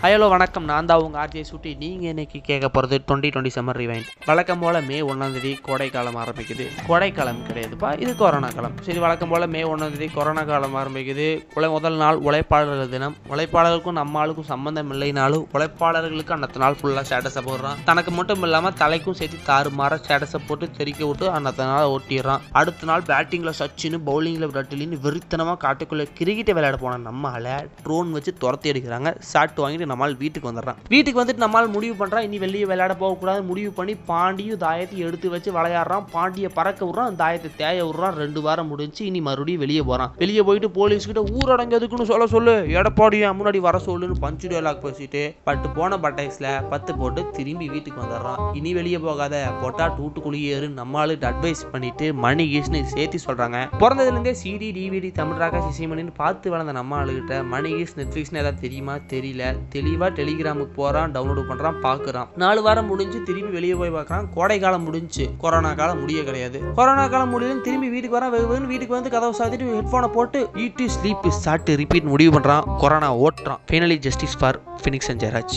Hello வணக்கம். நான் தான் உங்கள் ஆர்ஜே சுட்டி நீங்கள் இன்றைக்கி கேட்க போகிறது டுவெண்ட்டி டுவெண்ட்டி சம்மர் ரிவைண்ட் வழக்கம் போல் மே ஒன்றாந்தேதி கோடைக்காலம் ஆரம்பிக்குது. கோடைக்காலம் கிடையாதுப்பா இது கொரோனா காலம். சரி வழக்கம் போல் மே ஒன்றாந்தேதி கொரோனா காலம் ஆரம்பிக்குது. உழை முதல் நாள் உழைப்பாளர்கள் தினம். உழைப்பாளருக்கும் நம்ம ஆளுக்கும் சம்மந்தம் இல்லைனாலும் உழைப்பாளர்களுக்கு அன்னத்த நாள் ஃபுல்லாக ஸ்டேட்டஸை போடுறான். தனக்கு மட்டும் இல்லாமல் தலைக்கும் சேர்த்து தாறுமாற ஸ்டேட்டஸை போட்டு தெறிக்க விட்டு அன்னத்த நாள் ஓட்டிடுறான். அடுத்த நாள் பேட்டிங்கில் சச்சின்னு பவுலிங்கில் விராட்டிலின்னு வெறித்தனமாக காட்டுக்குள்ளே கிரிக்கெட்டை விளையாட போன நம்மளால் ட்ரோன் வச்சு துரத்தி எடுக்கிறாங்க ஷாட் வாங்கிட்டு நம்மால் வீட்டுக்கு வந்துடுறான். வீட்டுக்கு வந்துட்டு நம்மால் முடிவு பண்ணுறான் இனி வெளியே விளையாட போகக்கூடாது. முடிவு பண்ணி பாண்டியும் தாயத்தையும் எடுத்து வச்சு விளையாடுறான். பாண்டியை பறக்க விட்றான். தாயத்தை தேய விடுறான். ரெண்டு வாரம் முடிஞ்சு இனி மறுபடியும் வெளியே போகிறான் வெளியே போயிட்டு போலீஸ்கிட்ட ஊரடங்கிறதுக்குன்னு சொல்ல சொல்லு. எடப்பாடியா முன்னாடி வர சொல்லுன்னு பஞ்சு டயலாக் பேசிட்டு பட்டு போன பட்டைஸ்ல பத்து போட்டு திரும்பி வீட்டுக்கு வந்துடுறான். இனி வெளியே போகாத. போட்டா டூட்டுக்குள்ளேயே ஏறு நம்மளுக்கு அட்வைஸ் பண்ணிட்டு மணி கீஷ்னு சேர்த்து சொல்றாங்க. பிறந்ததுலேருந்தே சிடி டிவிடி தமிழ் ராக்கா சிசிமணின்னு பார்த்து வளர்ந்த நம்ம ஆளுகிட்ட மணி கீஸ் நெட்ஃப்ளிக்ஸ்னு ஏதாவது தெரியுமா? தெரியல. தெளிவாக டெலிகிராமுக்கு போகிறான் டவுன்லோடு பண்ணுறான் பார்க்குறான் நாலு வாரம் முடிஞ்சு திரும்பி வெளியே போய் பார்க்குறான் கோடை காலம் முடிஞ்சு. கொரோனா காலம் முடிய கிடையாது. கொரோனா காலம் முடியலன்னு திரும்பி வீட்டுக்கு வரான் வெகு வீட்டுக்கு வந்து கதவை சாத்திட்டு ஹெட்ஃபோனை போட்டு ஈட்டு ஸ்லீப் சாட்டு ரிப்பீட் முடிவு பண்ணுறான் corona ஓட்டுறான். Finally justice for Fenix and Jeyaraj